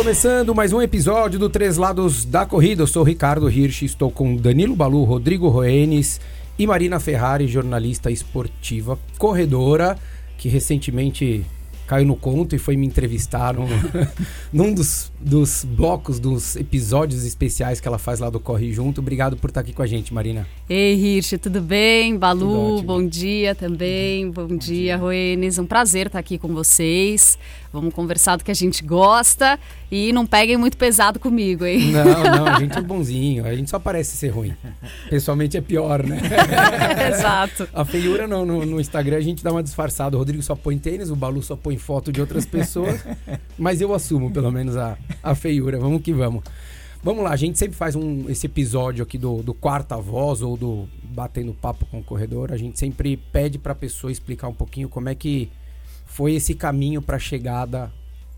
Começando mais um episódio do Três Lados da Corrida. Eu sou Ricardo Hirsch, estou com Danilo Balu, Rodrigo Roenes e Marina Ferrari, jornalista esportiva, corredora, que recentemente caiu no conto e foi me entrevistar num, num dos, dos blocos, dos episódios especiais que ela faz lá do Corre Junto. Obrigado por estar aqui com a gente, Marina. Ei, Hirsch, tudo bem? Balu, bom dia também. Bom, bom dia, dia, Roenes. Um prazer estar aqui com vocês. Vamos conversar do que a gente gosta e não peguem muito pesado comigo, hein? Não, não, a gente é bonzinho, a gente só parece ser ruim. Pessoalmente é pior, né? Exato. A feiura no, no, no, Instagram a gente dá uma disfarçada. O Rodrigo só põe tênis, o Balu só põe foto de outras pessoas, mas eu assumo pelo menos a, a feiura. Vamos que vamos. Vamos lá, a gente sempre faz um, esse episódio aqui do, do Quarta Voz ou do Batendo Papo com o Corredor. A gente sempre pede para a pessoa explicar um pouquinho como é que foi esse caminho para a chegada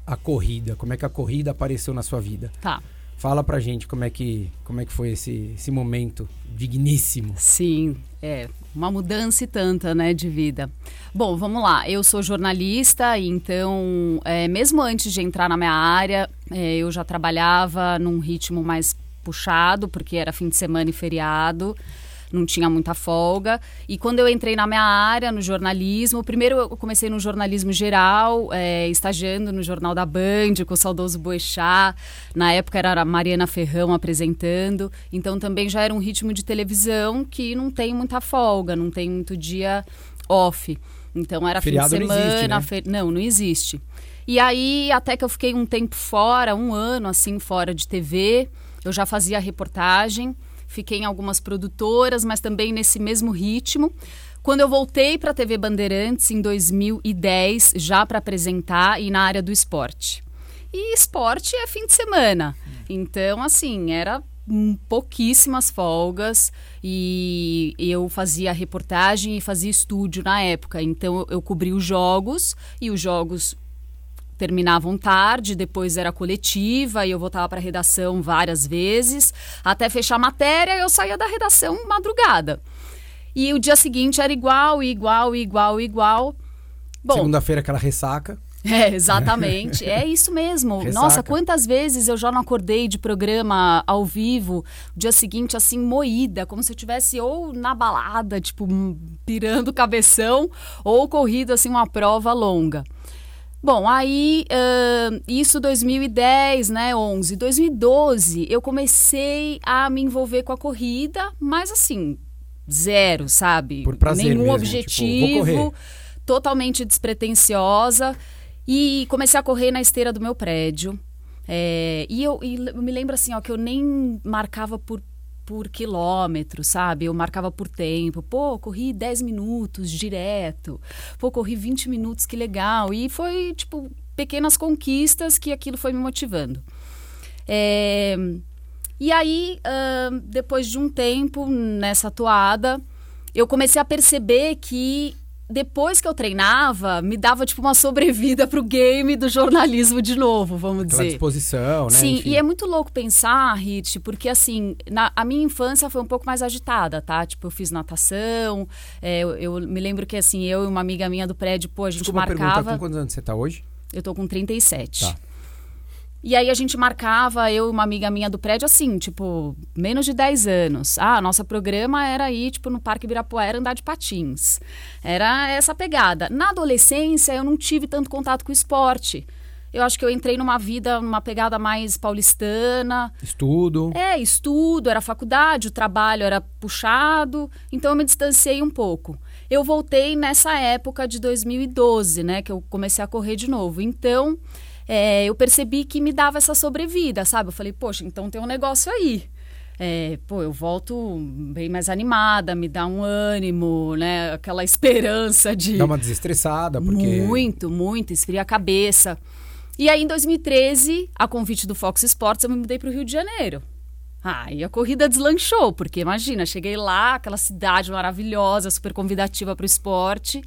à corrida? Como é que a corrida apareceu na sua vida? Tá. Fala pra gente como é que, como é que foi esse, esse momento digníssimo. Sim, é uma mudança e tanta, né, de vida. Bom, vamos lá. Eu sou jornalista, então, é, mesmo antes de entrar na minha área, é, eu já trabalhava num ritmo mais puxado, porque era fim de semana e feriado não tinha muita folga. E quando eu entrei na minha área, no jornalismo, primeiro eu comecei no jornalismo geral, é, estagiando no Jornal da Band, com o saudoso Boechat. Na época era a Mariana Ferrão apresentando. Então também já era um ritmo de televisão que não tem muita folga, não tem muito dia off. Então era Feriado fim de semana. Não, existe, né? não, não existe. E aí, até que eu fiquei um tempo fora, um ano assim, fora de TV, eu já fazia reportagem fiquei em algumas produtoras, mas também nesse mesmo ritmo. Quando eu voltei para a TV Bandeirantes em 2010, já para apresentar e na área do esporte. E esporte é fim de semana. Então, assim, era pouquíssimas folgas e eu fazia reportagem e fazia estúdio na época. Então eu cobri os jogos e os jogos terminavam tarde, depois era coletiva e eu voltava para a redação várias vezes, até fechar a matéria eu saía da redação madrugada. E o dia seguinte era igual, igual, igual, igual. Bom, Segunda-feira aquela ressaca. É, exatamente. é isso mesmo. Ressaca. Nossa, quantas vezes eu já não acordei de programa ao vivo, dia seguinte, assim, moída, como se eu tivesse ou na balada, tipo, pirando cabeção, ou corrido, assim, uma prova longa. Bom, aí uh, isso 2010, né, 11, 2012 eu comecei a me envolver com a corrida, mas assim zero, sabe? Por prazer Nenhum mesmo, objetivo, tipo, totalmente despretensiosa e comecei a correr na esteira do meu prédio. É, e, eu, e eu me lembro assim, ó, que eu nem marcava por por quilômetro, sabe? Eu marcava por tempo. Pô, corri 10 minutos direto. Pô, corri 20 minutos, que legal. E foi, tipo, pequenas conquistas que aquilo foi me motivando. É... E aí, uh, depois de um tempo nessa toada, eu comecei a perceber que depois que eu treinava, me dava tipo uma sobrevida pro game do jornalismo de novo, vamos Aquela dizer. disposição, né? Sim, Enfim. e é muito louco pensar, Rit, porque assim, na, a minha infância foi um pouco mais agitada, tá? Tipo, eu fiz natação, é, eu, eu, me lembro que assim, eu e uma amiga minha do prédio, pô, a gente Desculpa marcava... Pergunta, com quantos anos você tá hoje? Eu tô com 37. Tá. E aí a gente marcava, eu e uma amiga minha do prédio, assim, tipo, menos de 10 anos. Ah, nosso programa era ir, tipo, no Parque Ibirapuera andar de patins. Era essa pegada. Na adolescência, eu não tive tanto contato com o esporte. Eu acho que eu entrei numa vida, numa pegada mais paulistana. Estudo. É, estudo, era faculdade, o trabalho era puxado. Então eu me distanciei um pouco. Eu voltei nessa época de 2012, né, que eu comecei a correr de novo. Então é, eu percebi que me dava essa sobrevida, sabe? Eu falei, poxa, então tem um negócio aí. É, pô, eu volto bem mais animada, me dá um ânimo, né? Aquela esperança de. Dá uma desestressada, porque. Muito, muito, esfria a cabeça. E aí, em 2013, a convite do Fox Sports, eu me mudei para o Rio de Janeiro. Ah, e a corrida deslanchou, porque imagina, cheguei lá, aquela cidade maravilhosa, super convidativa para o esporte.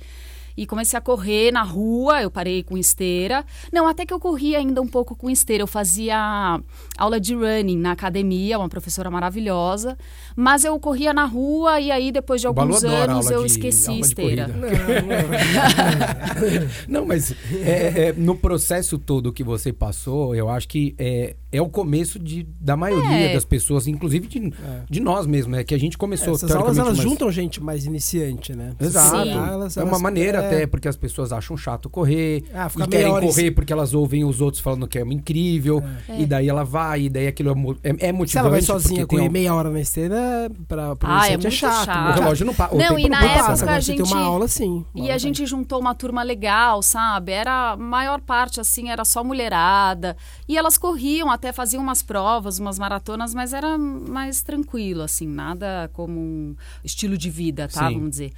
E comecei a correr na rua. Eu parei com esteira. Não, até que eu corria ainda um pouco com esteira. Eu fazia aula de running na academia, uma professora maravilhosa. Mas eu corria na rua e aí depois de alguns anos eu de, esqueci esteira. Não, não, não, mas é, é, no processo todo que você passou, eu acho que é, é o começo de, da maioria é. das pessoas, inclusive de, é. de nós mesmos, né? Que a gente começou. Essas aulas elas mais... juntam gente mais iniciante, né? Exato. Elas, é uma maneira é. até, porque as pessoas acham chato correr. Ah, e querem correr porque elas ouvem os outros falando que é incrível. É. E daí ela vai, e daí aquilo é, é, é motivante. Se ela vai sozinha correr tem... meia hora na esteira, pra, pra ah, é, é chato. chato. O relógio não passa. Não, e na época passa, a gente... tem uma aula sim. E a gente juntou uma turma legal, sabe? Era a maior parte, assim, era só mulherada. E elas corriam, até faziam umas provas, umas maratonas, mas era mais tranquilo, assim, nada como um estilo de vida, tá? Sim. Vamos dizer.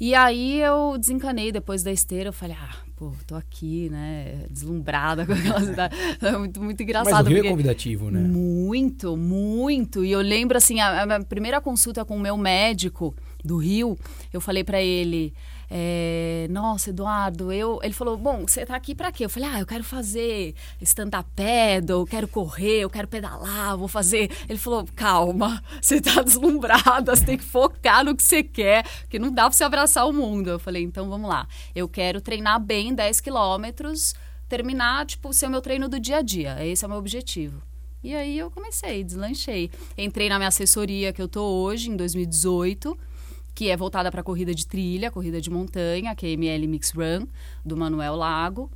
E aí eu desencanei depois da esteira, eu falei, ah, pô, tô aqui, né, deslumbrada com aquela cidade. É muito, muito engraçado. Mas o Rio é convidativo, né? Muito, muito. E eu lembro, assim, a, a minha primeira consulta com o meu médico do Rio, eu falei para ele, é, nossa, Eduardo, eu. Ele falou: Bom, você tá aqui para quê? Eu falei: Ah, eu quero fazer stand-up paddle, eu quero correr, eu quero pedalar, vou fazer. Ele falou: Calma, você tá deslumbrada, você tem que focar no que você quer, porque não dá pra você abraçar o mundo. Eu falei: Então vamos lá, eu quero treinar bem 10 quilômetros, terminar, tipo, ser o meu treino do dia a dia. Esse é o meu objetivo. E aí eu comecei, deslanchei. Entrei na minha assessoria que eu tô hoje, em 2018 que é voltada para corrida de trilha, corrida de montanha, que é ML Mix Run, do Manuel Lago.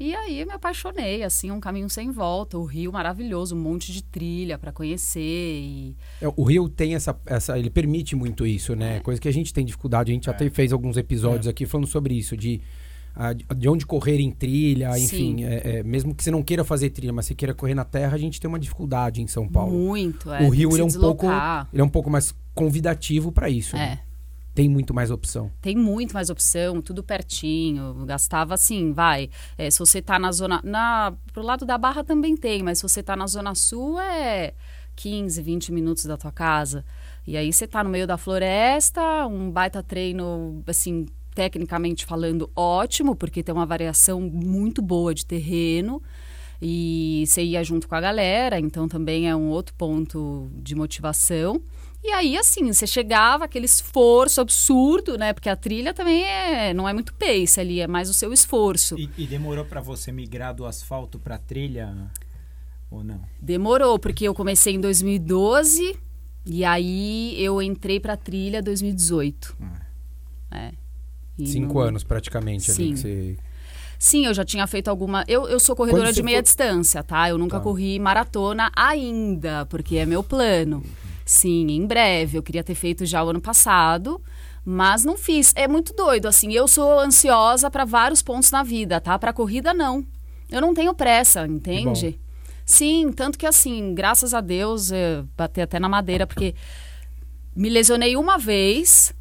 E aí me apaixonei, assim, um caminho sem volta. O Rio maravilhoso, um monte de trilha para conhecer. E... É, o Rio tem essa, essa. Ele permite muito isso, né? É. Coisa que a gente tem dificuldade. A gente é. até fez alguns episódios é. aqui falando sobre isso, de, de onde correr em trilha, enfim. É, é, mesmo que você não queira fazer trilha, mas você queira correr na terra, a gente tem uma dificuldade em São Paulo. Muito, é. O Rio ele é um pouco. Ele é um pouco mais convidativo para isso. É. Né? Tem muito mais opção. Tem muito mais opção, tudo pertinho. Gastava assim, vai. É, se você tá na zona. Na, pro lado da Barra também tem, mas se você tá na Zona Sul é 15, 20 minutos da tua casa. E aí você tá no meio da floresta, um baita treino, assim, tecnicamente falando, ótimo, porque tem uma variação muito boa de terreno. E você ia junto com a galera, então também é um outro ponto de motivação. E aí, assim, você chegava, aquele esforço absurdo, né? Porque a trilha também é, não é muito pace ali, é mais o seu esforço. E, e demorou para você migrar do asfalto para trilha ou não? Demorou, porque eu comecei em 2012 e aí eu entrei para trilha em 2018. Ah. É. Cinco anos praticamente Sim. ali que você Sim, eu já tinha feito alguma. Eu, eu sou corredora de meia for... distância, tá? Eu nunca tá. corri maratona ainda, porque é meu plano. Sim, em breve. Eu queria ter feito já o ano passado, mas não fiz. É muito doido, assim. Eu sou ansiosa para vários pontos na vida, tá? Para corrida, não. Eu não tenho pressa, entende? Sim, tanto que assim, graças a Deus, bater até na madeira, porque me lesionei uma vez,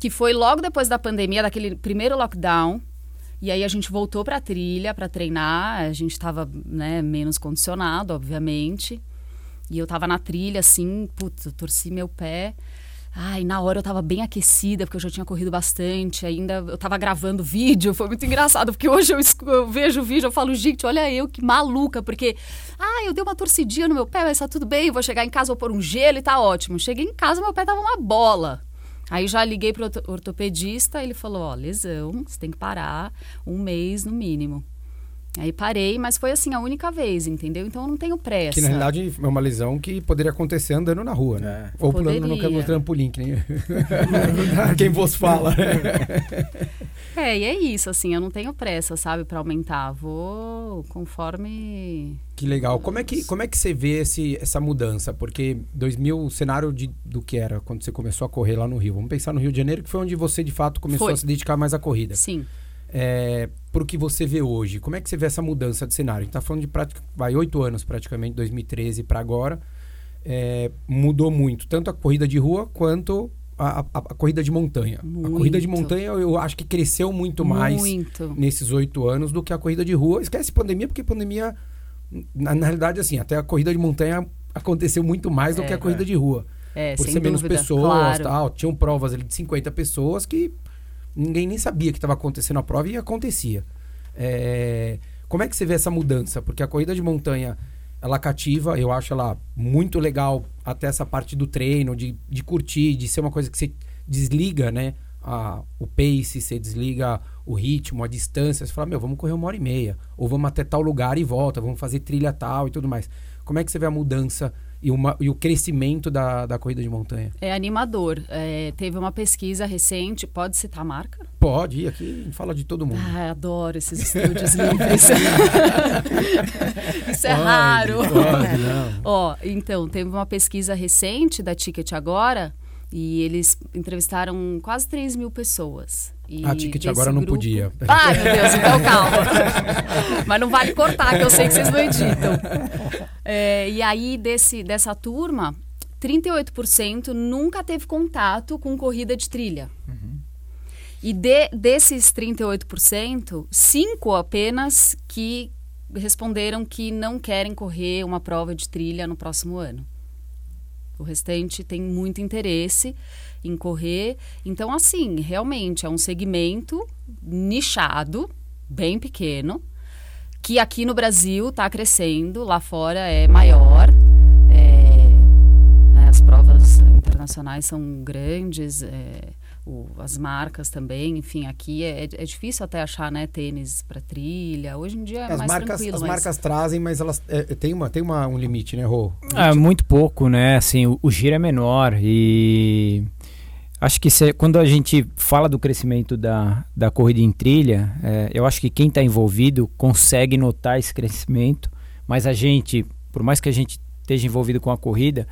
que foi logo depois da pandemia, daquele primeiro lockdown. E aí a gente voltou para a trilha para treinar. A gente estava né, menos condicionado, obviamente. E eu tava na trilha, assim, putz, eu torci meu pé. Ai, na hora eu tava bem aquecida, porque eu já tinha corrido bastante. Ainda eu tava gravando vídeo, foi muito engraçado, porque hoje eu, eu vejo o vídeo, eu falo, gente, olha eu que maluca, porque, ah, eu dei uma torcidinha no meu pé, mas tá tudo bem, vou chegar em casa, vou pôr um gelo e tá ótimo. Cheguei em casa, meu pé tava uma bola. Aí já liguei pro ortopedista, ele falou, ó, lesão, você tem que parar um mês no mínimo. Aí parei, mas foi assim a única vez, entendeu? Então eu não tenho pressa. Que na realidade é uma lesão que poderia acontecer andando na rua, né? É. Ou poderia. pulando no, no trampolim, que nem quem vos fala. é, e é isso, assim, eu não tenho pressa, sabe, para aumentar. Vou conforme. Que legal. Como é que, como é que você vê esse, essa mudança? Porque 2000, o cenário de, do que era quando você começou a correr lá no Rio. Vamos pensar no Rio de Janeiro, que foi onde você de fato começou foi. a se dedicar mais à corrida. Sim é, para o que você vê hoje? Como é que você vê essa mudança de cenário? A gente está falando de prática, vai oito anos praticamente, 2013 para agora. É, mudou muito, tanto a corrida de rua quanto a, a, a corrida de montanha. Muito. A corrida de montanha eu acho que cresceu muito mais muito. nesses oito anos do que a corrida de rua. Esquece pandemia, porque pandemia, na, na realidade, assim, até a corrida de montanha aconteceu muito mais do é, que a corrida é. de rua. É, por ser dúvida, menos pessoas, claro. tal. Tinham provas ali de 50 pessoas que Ninguém nem sabia que estava acontecendo a prova e acontecia. É, como é que você vê essa mudança? Porque a corrida de montanha, ela cativa, eu acho ela muito legal, até essa parte do treino, de, de curtir, de ser uma coisa que você desliga, né? A, o pace, você desliga o ritmo, a distância, você fala, meu, vamos correr uma hora e meia, ou vamos até tal lugar e volta, vamos fazer trilha tal e tudo mais. Como é que você vê a mudança e, uma, e o crescimento da, da corrida de montanha? É animador. É, teve uma pesquisa recente, pode citar a marca? Pode, aqui fala de todo mundo. Ah, adoro esses estúdios livres. Isso é pode, raro. Pode, não. Ó, então, teve uma pesquisa recente da Ticket Agora e eles entrevistaram quase 3 mil pessoas. E a Ticket agora grupo... não podia. Ai, meu Deus, então calma. Mas não vale cortar, que eu sei que vocês não editam. É, e aí, desse, dessa turma, 38% nunca teve contato com corrida de trilha. Uhum. E de, desses 38%, 5 apenas que responderam que não querem correr uma prova de trilha no próximo ano. O restante tem muito interesse em correr. Então, assim, realmente é um segmento nichado, bem pequeno, que aqui no Brasil está crescendo, lá fora é maior. É, né, as provas internacionais são grandes. É, o, as marcas também, enfim, aqui é, é difícil até achar, né, tênis para trilha. Hoje em dia é as mais marcas, tranquilo. As mas... marcas trazem, mas elas é, tem uma tem uma, um limite, né, Rô? É muito pouco, né? Assim, o, o giro é menor e acho que se, quando a gente fala do crescimento da, da corrida em trilha, é, eu acho que quem está envolvido consegue notar esse crescimento, mas a gente, por mais que a gente esteja envolvido com a corrida,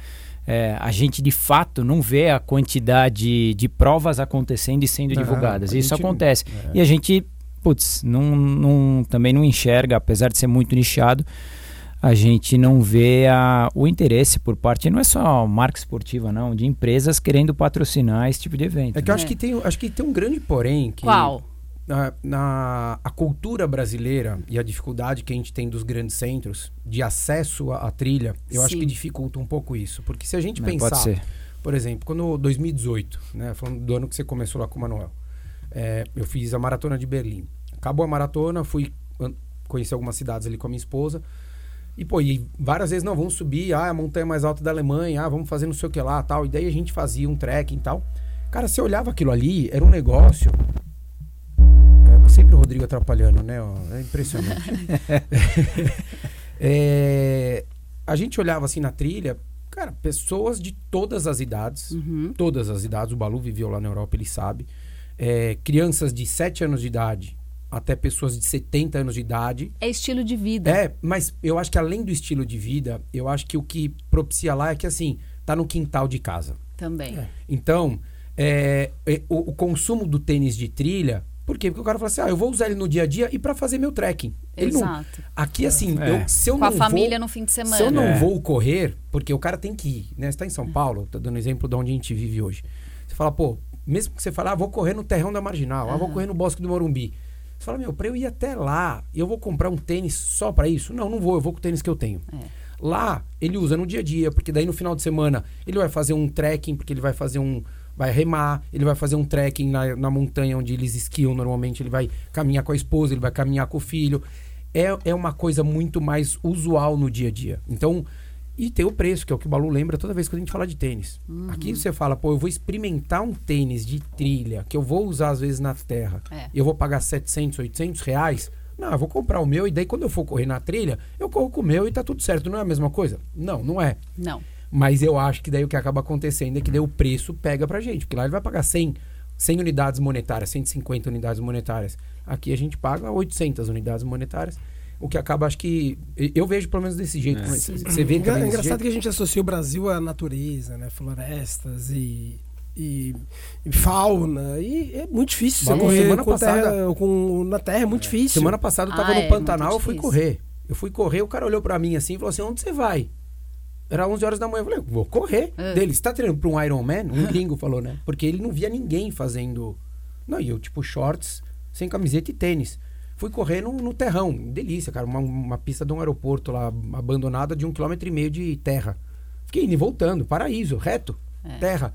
é, a gente de fato não vê a quantidade de provas acontecendo e sendo divulgadas. Isso acontece. É. E a gente, putz, não, não, também não enxerga, apesar de ser muito nichado, a gente não vê a, o interesse por parte, não é só marca esportiva, não, de empresas querendo patrocinar esse tipo de evento. É que eu acho, que tem, acho que tem um grande porém. Que, Qual? na, na, a cultura brasileira e a dificuldade que a gente tem dos grandes centros de acesso à, à trilha, eu Sim. acho que dificulta um pouco isso. Porque se a gente Não, pensar, por exemplo, quando 2018, né, falando do ano que você começou lá com o Manuel, é, eu fiz a maratona de Berlim. Acabou a maratona, fui conhecer algumas cidades ali com a minha esposa. E, pô, e várias vezes, não, vamos subir, ah, a montanha mais alta da Alemanha, ah, vamos fazer não sei o que lá, tal. E daí a gente fazia um trekking e tal. Cara, você olhava aquilo ali, era um negócio sempre o Rodrigo atrapalhando, né? É impressionante. é, a gente olhava assim na trilha, cara, pessoas de todas as idades, uhum. todas as idades, o Balu viveu lá na Europa, ele sabe. É, crianças de 7 anos de idade até pessoas de 70 anos de idade. É estilo de vida. É, mas eu acho que além do estilo de vida, eu acho que o que propicia lá é que assim, tá no quintal de casa. Também. É. Então, é, é o, o, consumo do tênis de trilha por quê? Porque o cara fala assim: ah, eu vou usar ele no dia a dia e para fazer meu trekking. Ele Exato. Não, aqui, assim, é. eu, se eu Com não. a família vou, no fim de semana. Se eu não é. vou correr, porque o cara tem que ir, né? Você tá em São Paulo, tô dando exemplo de onde a gente vive hoje. Você fala, pô, mesmo que você fale, ah, vou correr no terrão da marginal, uhum. ah, vou correr no bosque do Morumbi. Você fala, meu, pra eu ir até lá, eu vou comprar um tênis só para isso? Não, não vou, eu vou com o tênis que eu tenho. É. Lá, ele usa no dia a dia, porque daí no final de semana ele vai fazer um trekking, porque ele vai fazer um, vai remar, ele vai fazer um trekking na, na montanha onde eles esquiam normalmente, ele vai caminhar com a esposa, ele vai caminhar com o filho. É, é uma coisa muito mais usual no dia a dia. Então, e tem o preço, que é o que o Balu lembra toda vez que a gente fala de tênis. Uhum. Aqui você fala, pô, eu vou experimentar um tênis de trilha, que eu vou usar às vezes na terra, é. eu vou pagar 700, 800 reais. Não, eu vou comprar o meu e daí quando eu for correr na trilha, eu corro com o meu e tá tudo certo. Não é a mesma coisa? Não, não é. Não. Mas eu acho que daí o que acaba acontecendo é que daí o preço pega pra gente. Porque lá ele vai pagar 100, 100 unidades monetárias, 150 unidades monetárias. Aqui a gente paga 800 unidades monetárias. O que acaba, acho que. Eu vejo pelo menos desse jeito. É. Você vê É engraçado jeito? que a gente associa o Brasil à natureza, né? Florestas e. E, e, fauna. E é muito difícil você correr semana com passada, terra, com, na terra, é muito é. difícil. Semana passada eu tava ah, no é, Pantanal, eu fui correr. Eu fui correr, o cara olhou para mim assim e falou assim: onde você vai? Era 11 horas da manhã. Eu falei, vou correr. É. Dele, você tá treinando pra um Ironman? Um gringo falou, né? Porque ele não via ninguém fazendo. Não, e eu, tipo, shorts, sem camiseta e tênis. Fui correr no, no terrão. Delícia, cara. Uma, uma, pista de um aeroporto lá, abandonada de um quilômetro e meio de terra. Fiquei indo e voltando. Paraíso, reto. É. Terra.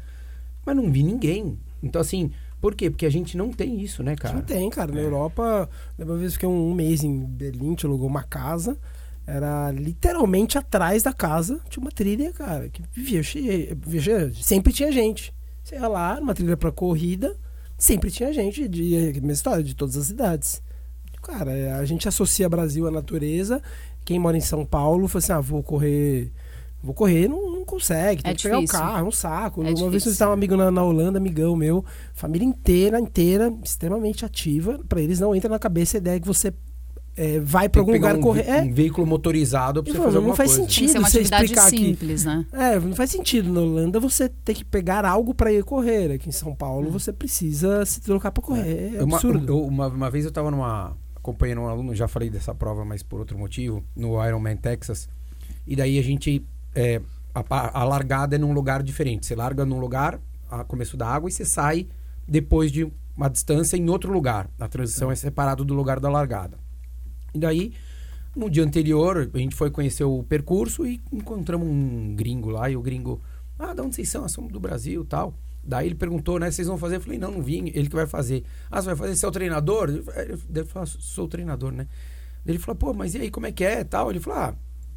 Mas não vi ninguém. Então, assim, Por quê? Porque a gente não tem isso, né, cara? Não tem, cara. Na é. Europa, uma vez fiquei um, mês em Berlim, te alugou uma casa. Era literalmente atrás da casa, tinha uma trilha, cara, que vivia cheia, vivia, sempre tinha gente. Você ia lá, uma trilha para corrida, sempre tinha gente, de, mesma história, de todas as cidades. Cara, a gente associa Brasil à natureza. Quem mora em São Paulo, fala assim: ah, vou correr Vou correr, não, não consegue. Tem é que difícil. pegar o carro, é um saco. É Uma difícil. vez eu estava um amigo na, na, Holanda, amigão meu, família inteira, inteira, extremamente ativa. Para eles não entra na cabeça a ideia que você é, vai para algum lugar um, correr. É. Um veículo motorizado para você fazer Não faz coisa. sentido você explicar simples, aqui. Né? É, não faz sentido na Holanda você ter que pegar algo para ir correr. Aqui em São Paulo hum. você precisa se trocar para correr. É, é absurdo. Uma, uma, uma vez eu estava numa acompanhando um aluno, já falei dessa prova, mas por outro motivo, no Ironman Texas. E daí a gente é, a, a, largada é num lugar diferente. Você larga num lugar, a começo da água, e você sai depois de uma distância em outro lugar. A transição é, separado do lugar da largada. E daí, no dia anterior, a gente foi conhecer o percurso e encontramos um gringo lá. E o gringo, ah, de onde vocês são? Ah, somos do Brasil tal. Daí ele perguntou, né? Vocês vão fazer? Eu falei, não, não vim. Ele que vai fazer. Ah, você vai fazer? Você é o treinador? Ele falou, sou o treinador, né? Ele falou, pô, mas e aí, como é que é? Tal. Ele falou, ah,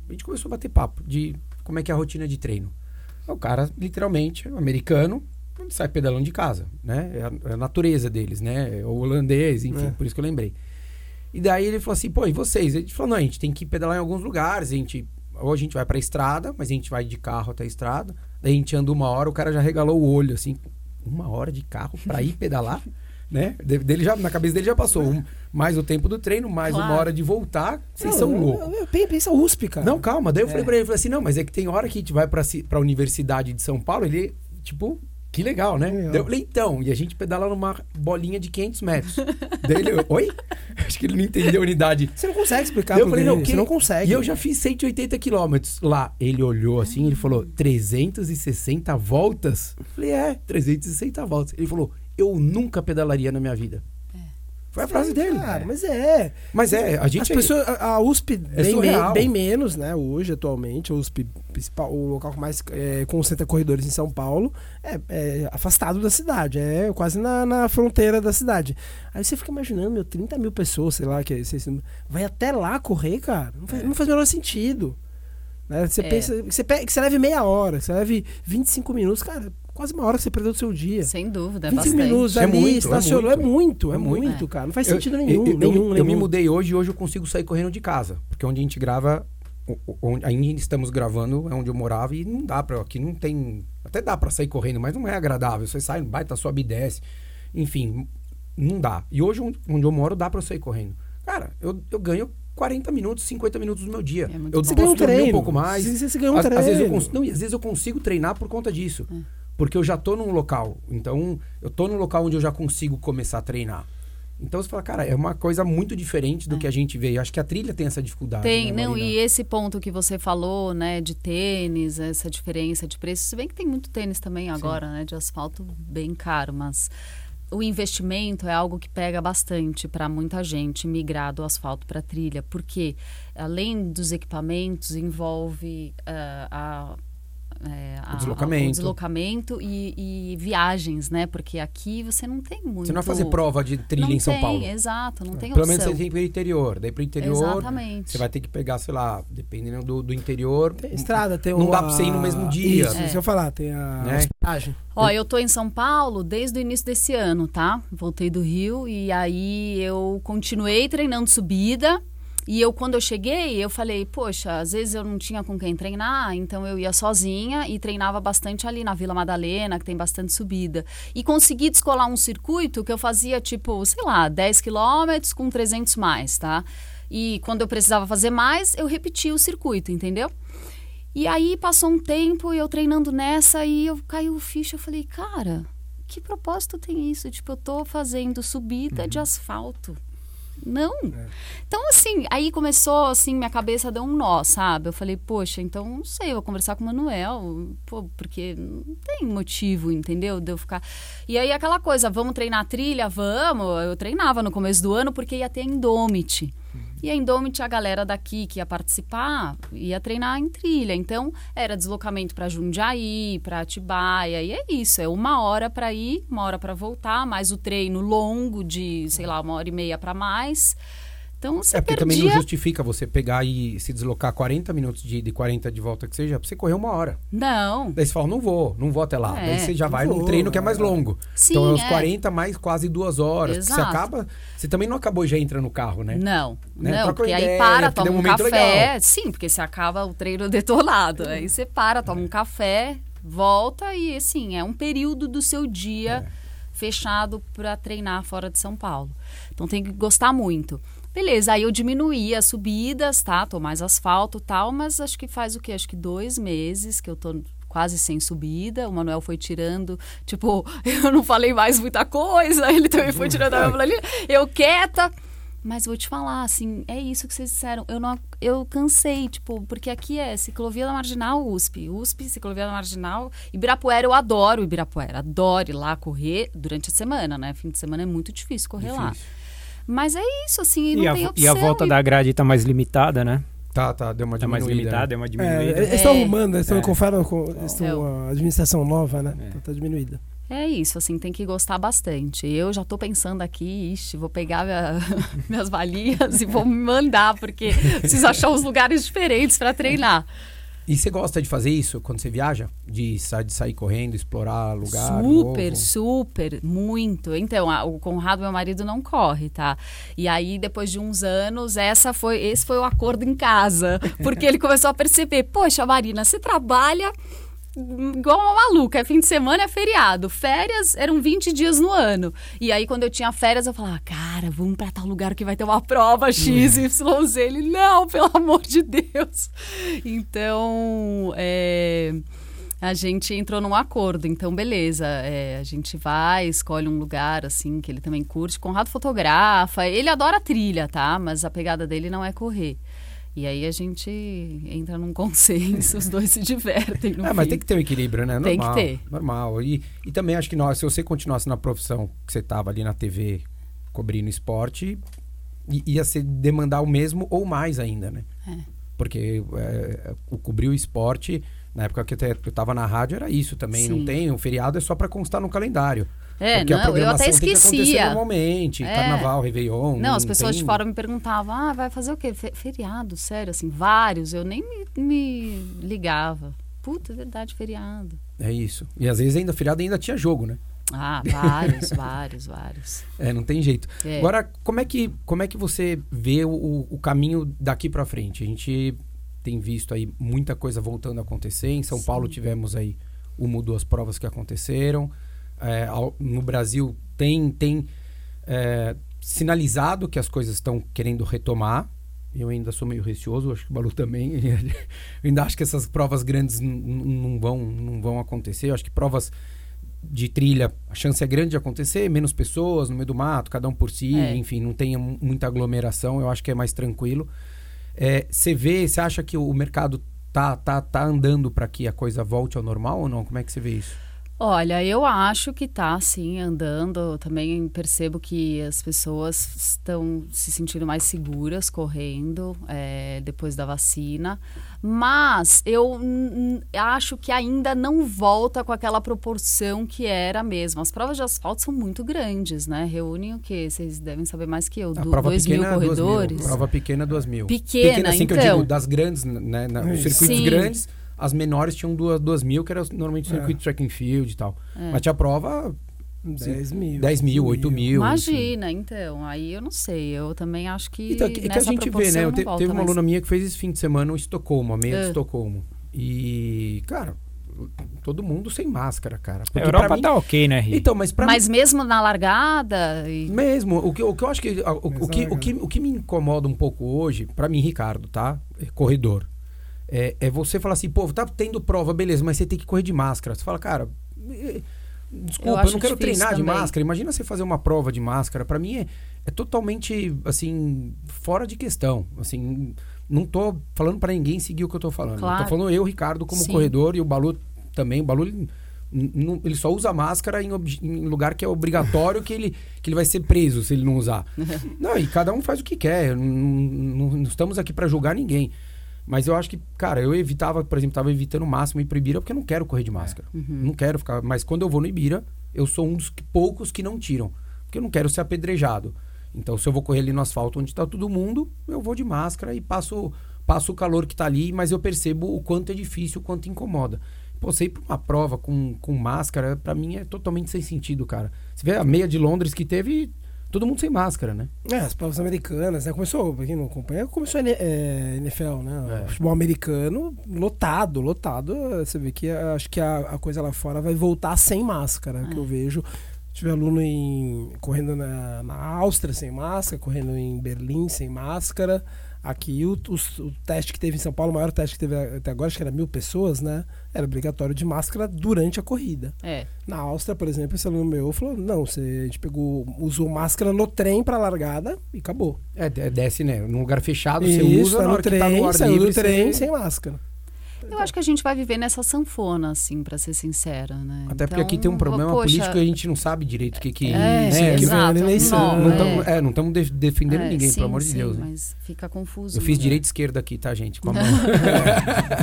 a gente começou a bater papo de como é que é a rotina de treino. O cara, literalmente, americano, ele sai pedalando de casa, né? É a, é a natureza deles, né? É o holandês, enfim, é. por isso que eu lembrei. E daí ele falou assim, pô, e vocês? Ele falou, não, a gente tem que pedalar em alguns lugares, a gente, ou a gente vai pra estrada, mas a gente vai de carro até a estrada, daí a gente anda uma hora, o cara já regalou o olho, assim, uma hora de carro pra ir pedalar? né? Dele já, na cabeça dele já passou um, mais o tempo do treino, mais claro. uma hora de voltar. Vocês são loucos. Pensa USP, cara. Não, calma. Daí eu é. falei pra ele, falei assim, não, mas é que tem hora que a gente vai pra, pra Universidade de São Paulo, ele, tipo, que legal, né? Legal. Eu falei, então, e a gente pedala numa bolinha de 500 metros. Daí ele, oi? Acho que ele não entendeu a unidade. Você não consegue explicar eu falei, não, que... você não consegue. E eu já fiz 180 quilômetros lá. Ele olhou assim, ele falou, 360 voltas? Eu falei, é, 360 voltas. Ele falou, eu nunca pedalaria na minha vida. É. Foi a frase dele. Cara, mas é. Mas é, a gente. As pessoas, a USP é bem, bem, menos, né? Hoje, atualmente, a USP, o local que mais é, concentra corredores em São Paulo, é, é, afastado da cidade, é quase na, na, fronteira da cidade. Aí você fica imaginando, meu, 30 mil pessoas, sei lá, que você, vai até lá correr, cara. Não faz, é. não faz o menor sentido. Né? Você é. pensa você, que você leve meia hora, você leve 25 minutos, cara quase uma hora que você perdeu do seu dia. Sem dúvida, é 25 bastante. minutos é ali, muito, estacionou, é muito, é muito, é muito cara. Não faz sentido eu, nenhum, eu, nenhum, eu, nenhum. Eu me mudei hoje e hoje eu consigo sair correndo de casa. Porque onde a gente grava, onde ainda estamos gravando, é onde eu morava e não dá pra. Aqui não tem. Até dá pra sair correndo, mas não é agradável. Você sai, baita, sobe e desce. Enfim, não dá. E hoje, onde eu moro, dá pra eu sair correndo. Cara, eu, eu ganho 40 minutos, 50 minutos do meu dia. É eu você posso um dormir um pouco mais. Você, você ganha um treino. Às vezes, eu não, às vezes eu consigo treinar por conta disso. É porque eu já estou num local. Então, eu estou num local onde eu já consigo começar a treinar. Então você fala, cara, é uma coisa muito diferente do é. que a gente vê. Eu acho que a trilha tem essa dificuldade. Tem, né, não, e esse ponto que você falou, né, de tênis, essa diferença de preço. Se bem que tem muito tênis também agora, Sim. né, de asfalto bem caro, mas o investimento é algo que pega bastante para muita gente migrar do asfalto para trilha, porque além dos equipamentos, envolve uh, a é, a, o deslocamento, o deslocamento e, e, viagens, né? Porque aqui você não tem muito. Você não vai fazer prova de trilha não em São tem, Paulo. Exato, não tem Pelo opção. menos você tem que ir para o interior. Daí para o interior, Exatamente. você vai ter que pegar, sei lá, dependendo do, do interior. Tem estrada, tem Não dá para você ir no mesmo dia. Isso, é. isso eu falar, tem a né? hospedagem. Ó, eu tô em São Paulo desde o início desse ano, tá? Voltei do Rio e aí eu continuei treinando subida. E eu, quando eu cheguei, eu falei, poxa, às vezes eu não tinha com quem treinar, então eu ia sozinha e treinava bastante ali na Vila Madalena, que tem bastante subida. E consegui descolar um circuito que eu fazia, tipo, sei lá, 10 quilômetros com 300 mais, tá? E quando eu precisava fazer mais, eu repetia o circuito, entendeu? E aí passou um tempo eu treinando nessa e eu caiu o ficha, eu falei, cara, que propósito tem isso? Tipo, eu tô fazendo subida uhum. de asfalto não. É. Então, assim, aí começou, assim, minha cabeça deu um nó, sabe? Eu falei, poxa, então não sei, eu vou conversar com o Manuel, pô, porque não tem motivo, entendeu? De eu ficar. E aí aquela coisa, vamos treinar trilha? Vamos. Eu treinava no começo do ano porque ia ter Indomit. E a Indomit, a galera daqui que ia participar, ia treinar em trilha. Então, era deslocamento para Jundiaí, para Atibaia. E é isso, é uma hora para ir, uma hora para voltar, mais o treino longo de, sei lá, uma hora e meia para mais. Então você É porque perdia... também não justifica você pegar e se deslocar 40 minutos de ida e 40 de volta que seja, pra você correr uma hora. Não. Daí você fala, não vou, não vou até lá. É, Daí você já vai num vou, treino que é mais é. longo. Sim, então é os é. 40 mais quase duas horas. porque Você Exato. acaba. Você também não acabou e já entra no carro, né? Não, Né? não, Troca porque uma aí ideia, para, toma um um café. legal. Sim, porque você acaba o treino detonado. Aí você para, toma um café, volta e assim, é um período do seu dia É. fechado para treinar fora de São Paulo. Então tem que gostar muito. Beleza, aí eu diminuí as subidas, tá? Tô mais asfalto tal, mas acho que faz o quê? Acho que dois meses que eu tô quase sem subida. O Manuel foi tirando, tipo, eu não falei mais muita coisa, ele também foi tirando a minha planilha. Eu quieta. Mas vou te falar, assim, é isso que vocês disseram. Eu não, eu cansei, tipo, porque aqui é ciclovia da Marginal, USP. USP, ciclovia da Marginal. Ibirapuera, eu adoro Ibirapuera. Adoro ir lá correr durante a semana, né? Fim de semana é muito difícil correr lá. Difícil. Mas é isso, assim, não E a, tem vo- opção. e a volta e- da grade tá mais limitada, né? Tá, tá, deu uma Tá mais diminuída. limitada, né? deu uma É, diminuída. eles estão É. arrumando, eles estão É. com É. a administração nova, né? É. Então tá diminuída. É isso, assim, tem que gostar bastante. Eu já tô pensando aqui, ixi, vou pegar minha- minhas valias e vou me mandar, porque preciso achar uns lugares diferentes para treinar. E você gosta de fazer isso quando você viaja? De, sa- de sair correndo, explorar lugar? Super, novo? super, muito. Então, a- o Conrado, meu marido, não corre, tá? E aí, depois de uns anos, essa foi, esse foi o acordo em casa. Porque ele começou a perceber, poxa, Marina, você trabalha igual uma maluca. É fim de semana, é feriado. Férias eram 20 dias no ano. E aí, quando eu tinha férias, eu falava, cara, vamos pra tal lugar que vai ter uma prova X, Y, Z. Ele, não, pelo amor de Deus. Então, é, a gente entrou num acordo. Então, beleza, é, a gente vai, escolhe um lugar, assim, que ele também curte. Conrado fotografa, ele adora trilha, tá? Mas a pegada dele não é correr. E aí a gente entra num consenso, os dois se divertem. No É, mas fim. tem que ter um equilíbrio, né? Tem que Normal, ter. Normal. E, e também acho que nós, se você continuasse na profissão que você tava ali na TV cobrindo esporte, ia ser demandar o mesmo ou mais ainda, né? É. Porque é, o cobrir o esporte, na época que eu te- eu tava na rádio, era isso também. Sim. Não tem, um feriado é só pra constar no calendário. É, Porque a não, eu programação até tem que acontecer esquecia. normalmente. É. Carnaval, Réveillon. Não, as pessoas tem- de fora me perguntavam, ah, vai fazer o quê? Fe- feriado, sério, assim, vários. Eu nem me, me ligava. Puta, é verdade, feriado. É isso. E às vezes ainda feriado ainda tinha jogo, né? Ah, vários, vários, vários. É, não tem jeito. É. Agora, como é que, como é que você vê o, o caminho daqui pra frente? A gente tem visto aí muita coisa voltando a acontecer. Em São Sim. Paulo tivemos aí uma ou duas provas que aconteceram. É, ao- no Brasil tem, tem é, sinalizado que as coisas estão querendo retomar. Eu ainda sou meio receoso, acho que o Balu também. Eu ainda acho que essas provas grandes não vão, não vão acontecer. Eu acho que provas de trilha, a chance é grande de acontecer, menos pessoas no meio do mato, cada um por si, É. enfim, não tem mu- muita aglomeração, eu acho que é mais tranquilo. É, Você vê, você acha que o mercado tá, tá, tá andando para que a coisa volte ao normal ou não? Como é que você vê isso? Olha, eu acho que tá sim andando. Também percebo que as pessoas estão se sentindo mais seguras correndo é, depois da vacina. Mas eu acho que ainda não volta com aquela proporção que era mesmo. As provas de asfalto são muito grandes, né? Reúnem o quê? Vocês devem saber mais que eu. Du- prova dois mil pequena é duas corredores. Prova pequena, duas mil. Pequena, assim que eu então. digo, das grandes, né? na- circuitos Sim. grandes, as menores tinham duas, duas mil, que era normalmente o É. circuito track and field e tal. É. Mas tinha prova 10 mil. 10 mil, 8 mil. enfim. Imagina, então. Aí eu não sei. Eu também acho que. Então, que, que a gente vê, né? Eu te- volta teve uma mais. aluna minha que fez esse fim de semana em Estocolmo, a meia de Ah. Estocolmo. E, cara, todo mundo sem máscara, cara. A Europa pra mim- tá ok, né, Ri? Então, mas pra Mas mesmo na largada. e- mim, mesmo, o que, o que eu acho que. O, o que, o, que, o que me incomoda um pouco hoje, pra mim, Ricardo, tá? É corredor. É, é você falar assim, pô, tá tendo prova, beleza, mas você tem que correr de máscara. Você fala, cara. Desculpa, eu, acho não quero treinar de também. máscara. Imagina você fazer uma prova de máscara. Pra mim é, é totalmente, assim, fora de questão. Assim, não tô falando pra ninguém seguir o que eu tô falando. Eu Claro. tô falando eu, Ricardo, como Sim. corredor e o Balu também. O Balu, ele não- ele só usa máscara em, em lugar que é obrigatório que ele, que ele vai ser preso se ele não usar. não, e cada um faz o que quer. Não, não- não estamos aqui para julgar ninguém. Mas eu acho que, cara, eu evitava, por exemplo, tava evitando o máximo ir pro Ibira porque eu não quero correr de máscara. Não quero ficar. Mas quando eu vou no Ibira, eu sou um dos que- poucos que não tiram. Porque eu não quero ser apedrejado. Então, se eu vou correr ali no asfalto onde tá todo mundo, eu vou de máscara e passo, passo o calor que tá ali, mas eu percebo o quanto é difícil, o quanto incomoda. Pô, você ir pra uma prova com, com máscara, pra mim é totalmente sem sentido, cara. Você vê a meia de Londres que teve, todo mundo sem máscara, né? É, as provas americanas, né? Começou, pra quem não acompanha, começou a é, NFL, né? É. Futebol americano, lotado, lotado. Você vê que acho que a, a coisa lá fora vai voltar sem máscara, que eu vejo. Tive aluno em, correndo na, na Áustria sem máscara, correndo em Berlim sem máscara. Aqui o, os- o teste que teve em São Paulo, o maior teste que teve até agora, acho que era mil pessoas, né? Era obrigatório de máscara durante a corrida. É. Na Áustria, por exemplo, esse aluno meu falou: não, você, a gente pegou, usou máscara no trem pra largada e acabou. É, de- desce, né? Num lugar fechado, você usa, tá no trem, tá no ar saiu do trem sem máscara. Eu acho que a gente vai viver nessa sanfona, assim, pra ser sincera, né? Até porque aqui tem um Então, problema poxa, político que a gente não sabe direito o que que... É, né? sim, que vem na eleição. Não é. estamos é, de- defendendo É, ninguém, sim, pelo amor de sim, Deus. né? Mas fica confuso. Eu fiz né? direita e esquerda aqui, tá, gente? Com a mão.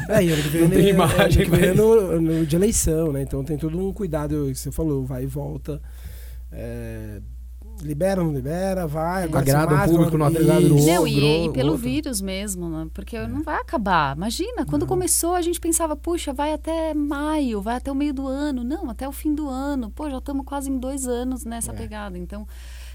É, e vem, Não tem né, imagem, que vem é mas- no, no de eleição, né? Então tem todo um cuidado que você falou, vai e volta. É, libera, não libera, vai, agora Agrada máscara, público, não agrada o outro. Não, e, e pelo outro. vírus mesmo, né? Porque não vai acabar. Imagina, quando começou a gente pensava, puxa, vai até maio, vai até o meio do ano. Não, até o fim do ano. Pô, já estamos quase em dois anos nessa pegada. Então,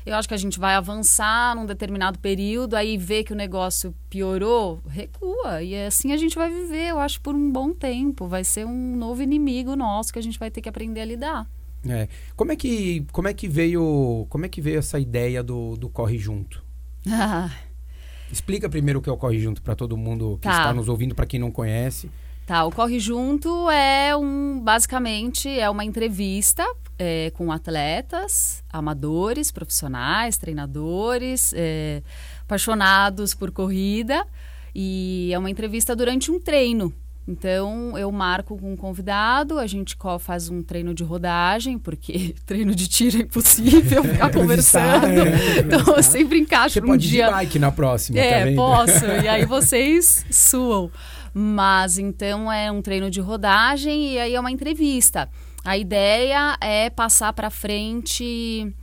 eu acho que a gente vai avançar num determinado período, aí vê que o negócio piorou, recua. E assim a gente vai viver, eu acho, por um bom tempo. Vai ser um novo inimigo nosso que a gente vai ter que aprender a lidar. É. Como é que como é que veio como é que veio essa ideia do, do corre junto? Explica primeiro o que é o corre junto para todo mundo que Tá. está nos ouvindo, para quem não conhece. Tá, o Corre Junto é um, basicamente, é uma entrevista é, com atletas, amadores, profissionais, treinadores, é, apaixonados por corrida. E é uma entrevista durante um treino. Então, eu marco com um convidado, a gente faz um treino de rodagem, porque treino de tiro é impossível ficar Entrevistar, conversando. é, então, eu sempre encaixo Você num pode dia... de bike na próxima, tá É, vendo? posso. E aí vocês suam. Mas então é um treino de rodagem e aí é uma entrevista. A ideia é passar para frente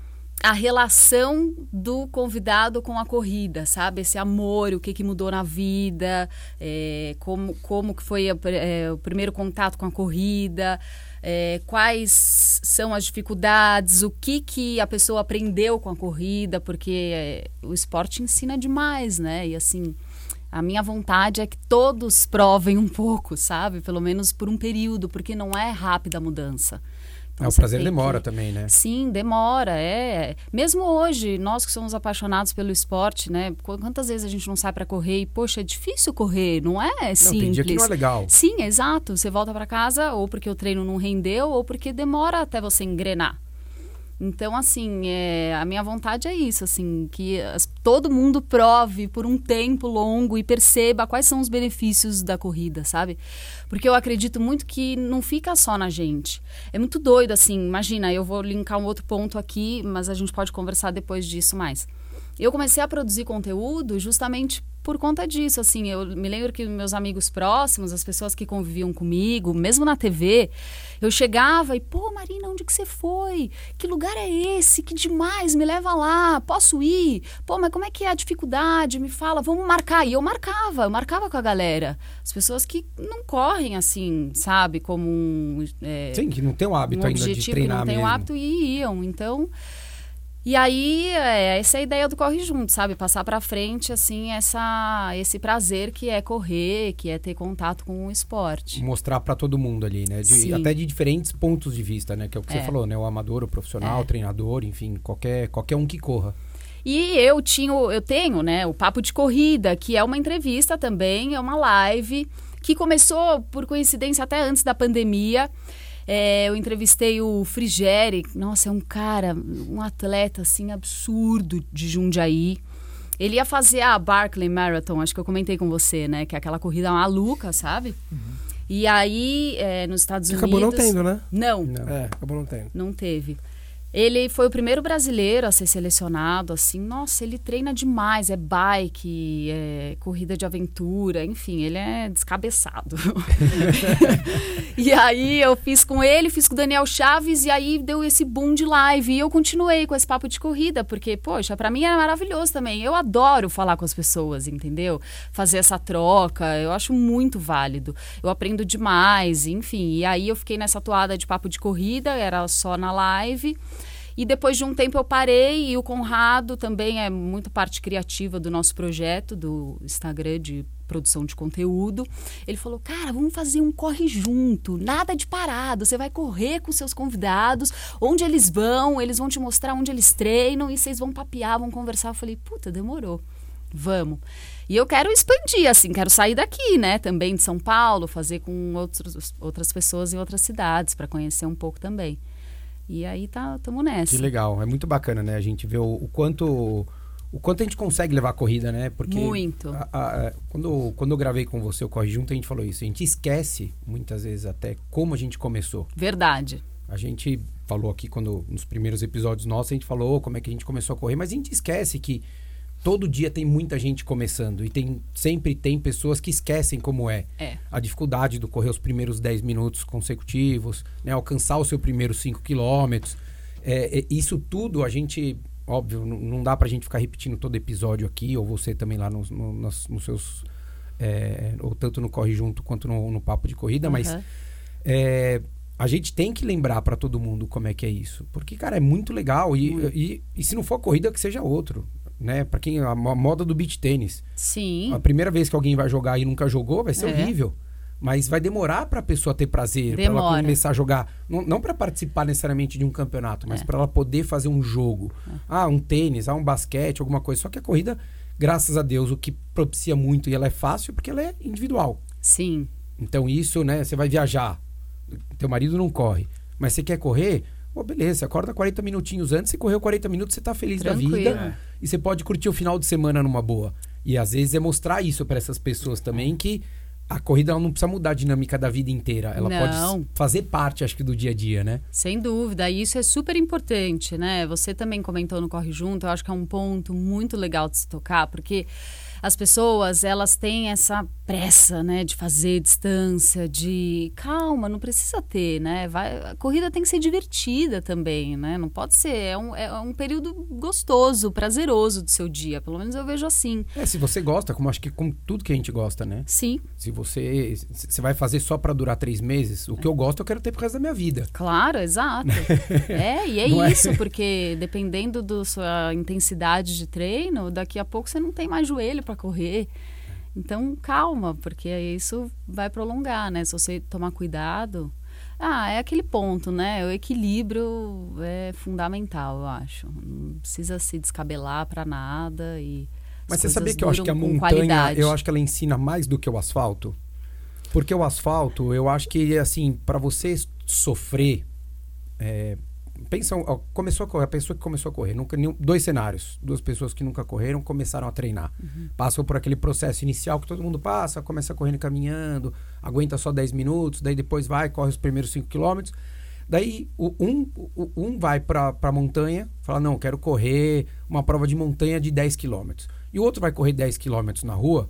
a relação do convidado com a corrida, sabe? Esse amor, o que, que mudou na vida, é, como, como que foi a é, o primeiro contato com a corrida, é, quais são as dificuldades, o que, que a pessoa aprendeu com a corrida, porque é, o esporte ensina demais, né? E assim, a minha vontade é que todos provem um pouco, sabe? Pelo menos por um período, porque não é rápida a mudança. Então, É, o prazer demora que- também, né? Sim, demora, é. Mesmo hoje, nós que somos apaixonados pelo esporte, né? Qu- Quantas vezes a gente não sai para correr e, poxa, é difícil correr, não é Não, simples. tem dia que não é legal. Sim, exato. Você volta para casa ou porque o treino não rendeu ou porque demora até você engrenar. Então, assim, é, a minha vontade é isso, assim, que as- todo mundo prove por um tempo longo e perceba quais são os benefícios da corrida, sabe? Porque eu acredito muito que não fica só na gente. É muito doido, assim, imagina, eu vou linkar um outro ponto aqui, mas a gente pode conversar depois disso mais. Eu comecei a produzir conteúdo justamente por conta disso, assim, eu me lembro que meus amigos próximos, as pessoas que conviviam comigo, mesmo na TV, eu chegava e, pô, Marina, onde que você foi? Que lugar é esse? Que demais, me leva lá, posso ir? Pô, mas como é que é a dificuldade? Me fala, vamos marcar. E eu marcava, eu marcava com a galera. As pessoas que não correm assim, sabe, como um... é, Sim, que não tem o hábito um ainda de objetivo que treinar não tem mesmo. o hábito e iam. Então, e aí é, essa é a ideia do corre junto, sabe? Passar para frente assim essa esse prazer que é correr, que é ter contato com o esporte. Mostrar pra todo mundo ali, né? De- até de diferentes pontos de vista, né? Que é o que você É. falou, né? O amador, o profissional, É. o treinador, enfim, qualquer, qualquer um que corra. E eu tinha, eu tenho, né, o papo de corrida, que é uma entrevista também, é uma live que começou por coincidência até antes da pandemia. É, eu entrevistei o Frigeri, nossa, é um cara, um atleta assim absurdo de Jundiaí. Ele ia fazer a Barclay Marathon, acho que eu comentei com você, né, que é aquela corrida maluca, sabe? E aí, é, nos Estados Que Unidos. acabou não tendo, né? Não, Não. É, acabou não tendo. não teve. Ele foi o primeiro brasileiro a ser selecionado, assim, nossa, ele treina demais, é bike, é corrida de aventura, enfim, ele é descabeçado. e aí eu fiz com ele, fiz com o Daniel Chaves e aí deu esse boom de live e eu continuei com esse papo de corrida, porque, poxa, pra mim era maravilhoso também. Eu adoro falar com as pessoas, entendeu? Fazer essa troca, eu acho muito válido. Eu aprendo demais, enfim. E aí eu fiquei nessa toada de papo de corrida, era só na live. E depois de um tempo eu parei e o Conrado também é muito parte criativa do nosso projeto, do Instagram de produção de conteúdo. Ele falou: "Cara, vamos fazer um corre junto, nada de parado. Você vai correr com seus convidados, onde eles vão, eles vão te mostrar onde eles treinam e vocês vão papear, vão conversar". Eu falei: "Puta, demorou. Vamos". E eu quero expandir, assim, quero sair daqui, né? Também de São Paulo, fazer com outros, outras pessoas em outras cidades, para conhecer um pouco também. E aí tá, tamo nessa. Que legal, é muito bacana, né? A gente vê o, o quanto o quanto a gente consegue levar a corrida, né? Porque Muito. a- a- quando, quando eu gravei com você o Corre Junto, a gente falou isso. A gente esquece, muitas vezes até, como a gente começou. Verdade. A gente falou aqui, quando nos primeiros episódios nossos, a gente falou como é que a gente começou a correr, mas a gente esquece que todo dia tem muita gente começando e tem sempre tem pessoas que esquecem como é. É. A dificuldade do correr os primeiros 10 minutos consecutivos, né, alcançar o seu primeiro 5 quilômetros. É, é, isso tudo a gente, óbvio, não, dá pra gente ficar repetindo todo episódio aqui, ou você também lá nos, no- nas- nos seus. é, ou tanto no Corre Junto quanto no, no Papo de Corrida, mas Aham. é, a gente tem que lembrar pra todo mundo como é que é isso. Porque, cara, é muito legal. E, e, e se não for corrida, que seja outro. Né? Pra quem. A mo- moda do beach tênis. Sim. A primeira vez que alguém vai jogar e nunca jogou, vai ser É. horrível. Mas vai demorar pra pessoa ter prazer, pra ela começar a jogar. Não, não para participar necessariamente de um campeonato, mas É. pra ela poder fazer um jogo. Ah, um tênis, ah, um basquete, alguma coisa. Só que a corrida, graças a Deus, o que propicia muito e ela é fácil porque ela é individual. Sim. Então isso, né? Você vai viajar, teu marido não corre, mas você quer correr, pô, beleza, você acorda 40 minutinhos antes, você correu 40 minutos, você tá feliz da Tranquilo. vida e você pode curtir o final de semana numa boa. E às vezes é mostrar isso para essas pessoas também que a corrida ela não precisa mudar a dinâmica da vida inteira, ela Não. pode fazer parte, acho que do dia a dia, né? Sem dúvida, e isso é super importante, né? Você também comentou no Corre Junto, eu acho que é um ponto muito legal de se tocar, porque as pessoas, elas têm essa pressa, né, de fazer distância, de calma, não precisa ter, né? Vai, a corrida tem que ser divertida também, né? Não pode ser, é um, é um período gostoso, prazeroso do seu dia, pelo menos eu vejo assim. É, se você gosta, como acho que com tudo que a gente gosta, né? Sim, Se você, você vai fazer só para durar três meses, o que eu gosto eu quero ter pro resto da minha vida. Claro, exato. é, e é Não é? isso, porque dependendo da sua intensidade de treino, daqui a pouco você não tem mais joelho para correr. Então, calma, porque isso vai prolongar, né? Se você tomar cuidado. Ah, é aquele ponto, né? O equilíbrio é fundamental, eu acho. Não precisa se descabelar para nada e Mas as você sabia que eu acho que a montanha, qualidade. eu acho que ela ensina mais do que o asfalto? Porque o asfalto, eu acho que, assim, para você sofrer. É, pensa, ó, começou a correr, a pessoa que começou a correr, nunca, nenhum, dois cenários. Duas pessoas que nunca correram começaram a treinar. Uhum. Passam por aquele processo inicial que todo mundo passa, começa correndo caminhando, aguenta só 10 minutos, daí depois vai, corre os primeiros 5 quilômetros. Daí o, um, o- um vai pra, pra montanha, fala, não, quero correr uma prova de montanha de 10 quilômetros. E o outro vai correr 10 quilômetros na rua.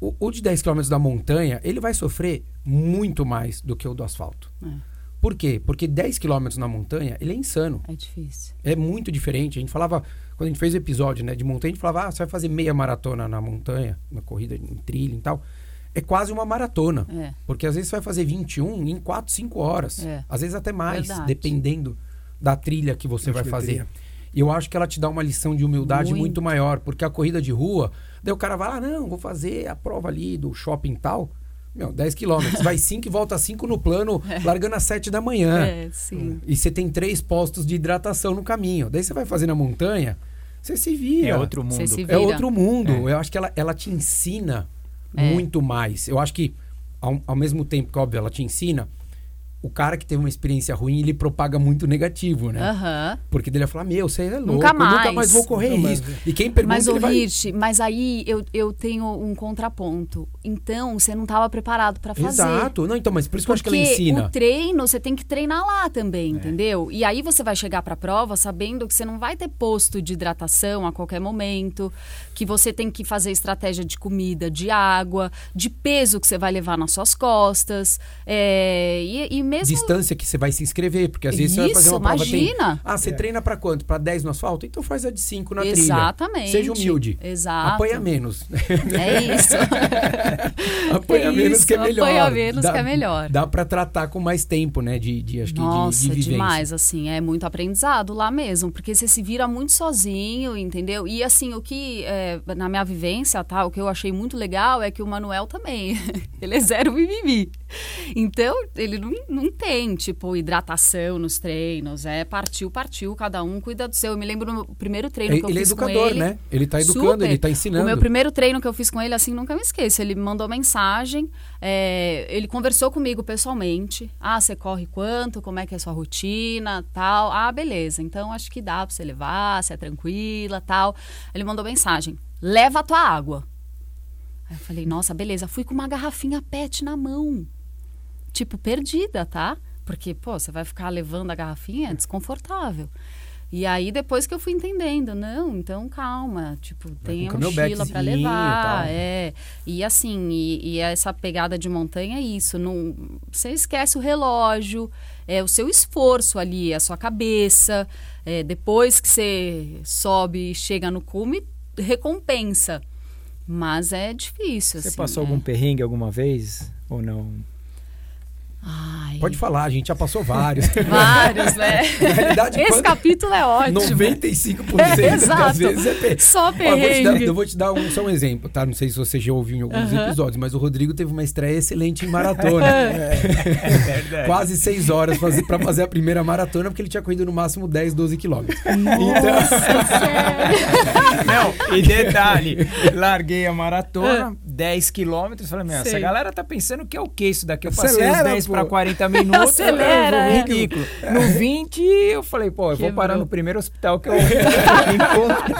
O, o de 10 quilômetros da montanha, ele vai sofrer muito mais do que o do asfalto. É. Por quê? Porque 10 quilômetros na montanha, ele é insano. É difícil. É muito diferente. A gente falava, quando a gente fez o episódio né, de montanha, a gente falava, ah, você vai fazer meia maratona na montanha, na corrida em trilha e tal. É quase uma maratona. É. Porque às vezes você vai fazer 21 em 4, 5 horas. É. Às vezes até mais, Verdade. dependendo da trilha que você vai fazer. E eu acho que ela te dá uma lição de humildade muito. Muito. maior, porque a corrida de rua, daí o cara vai lá, não, vou fazer a prova ali do shopping tal. Meu, 10 quilômetros, vai 5 e volta 5 no plano, largando às 7 da manhã. É, sim. E você tem três postos de hidratação no caminho. Daí você vai fazer na montanha, você se vira. É outro mundo. Você se É outro mundo. É. Eu acho que ela, ela te ensina É. muito mais. Eu acho que, ao, ao mesmo tempo que, óbvio, ela te ensina, o cara que teve uma experiência ruim, ele propaga muito negativo, né? Aham. Porque dele vai falar, meu, você é louco, Nunca eu nunca mais. mais vou correr Nunca mais. isso. E quem pergunta, Mas, ô, ele vai... Rich, mas aí eu, eu tenho um contraponto. Então, você não estava preparado para fazer. Exato. Não, então, mas por isso que eu acho que ela Porque ensina. o treino, você tem que treinar lá também, entendeu? E aí você vai chegar para a prova sabendo que você não vai ter posto de hidratação a qualquer momento, que você tem que fazer estratégia de comida, de água, de peso que você vai levar nas suas costas. é, e, e mesmo... Distância que você vai se inscrever, porque às vezes você vai fazer Isso, uma prova... tem- imagina. Ah, você treina pra quanto? Pra 10 no asfalto? Então faz a de 5 na trilha. Exatamente. Seja humilde. Exato. Apanha menos. É isso. apanha É menos que é isso, melhor. apanha menos que é melhor. Dá pra tratar com mais tempo, né? De, de, acho que de- Nossa, de, vivência. demais, assim, é muito aprendizado lá mesmo, porque você se vira muito sozinho, entendeu? E assim, o que, é, na minha vivência, tá, o que eu achei muito legal é que o Manuel também, ele é zero mimimi. Então, ele não, não tem, tipo, hidratação nos treinos, é partiu, partiu, cada um cuida do seu. Eu me lembro no primeiro treino que eu Ele é fiz com educador, ele. né? Ele tá educando, Super. ele tá ensinando. O meu primeiro treino que eu fiz com ele, assim, nunca me esqueço. Ele me mandou mensagem, é, ele conversou comigo pessoalmente. Ah, você corre quanto? Como é que é a sua rotina? Tal. Ah, beleza. Então, acho que dá pra você levar, você é tranquila, tal. Ele mandou mensagem, leva a tua água. Aí eu falei, nossa, beleza. Fui com uma garrafinha pet na mão. Tipo, perdida, tá? Porque, pô, você vai ficar levando a garrafinha, é desconfortável. E aí, depois que eu fui entendendo, não, então calma, tipo, tem a mochila pra backzinho e levar, é. E assim, e, e essa pegada de montanha é isso, não, você esquece o relógio, é o seu esforço ali, a sua cabeça, é, depois que você sobe e chega no cume, recompensa. Mas é difícil, Você assim. passou é. algum perrengue alguma vez? Ou não? Ai, Pode falar, a gente já passou vários. Vários, né? Na realidade, Esse quando- capítulo é ótimo. 95% É, das exato. vezes é pe- Só Ó, eu, vou te dar, perrengue. eu vou te dar um, só um exemplo, tá? Não sei se você já ouviu em alguns episódios, mas o Rodrigo teve uma estreia excelente em maratona. verdade. Quase seis horas pra fazer a primeira maratona, porque ele tinha corrido no máximo 10, 12 quilômetros. Então, Não, e detalhe, larguei a maratona, 10 quilômetros, falei, meu, essa galera tá pensando que é o que isso daqui? Eu passei Acelera, os 10 pô. Para 40 minutos, Acelera, é é. ridículo. No 20, eu falei, pô, eu vou parar no primeiro hospital que eu encontro.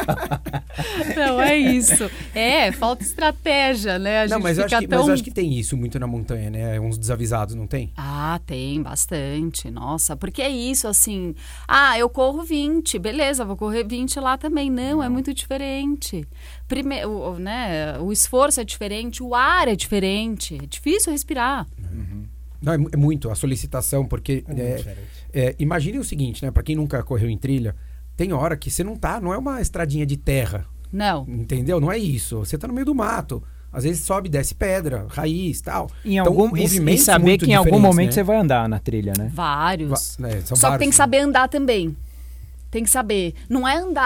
Não, é isso. É, falta estratégia, né? A não, gente mas eu, acho que, tão... mas eu acho que tem isso muito na montanha, né? Uns desavisados, não tem? Ah, tem bastante. Nossa, porque é isso, assim. Ah, eu corro 20, beleza, vou correr 20 lá também. Não, é muito diferente. Primeiro, o, né, o esforço é diferente, o ar é diferente. É difícil respirar. Não, é, é muito a solicitação, porque é, é, imagine o seguinte, né? Pra quem nunca correu em trilha, tem hora que você não tá, não é uma estradinha de terra, Não. entendeu? Não é isso. Você tá no meio do mato. Às vezes sobe, e desce pedra, raiz, tal. Em Então, algum, e, saber muito que em algum diferentes, momento né? você vai andar na trilha, né? Vários. Va- né, são Só que vários. tem que saber andar também. Tem que saber. Não é andar.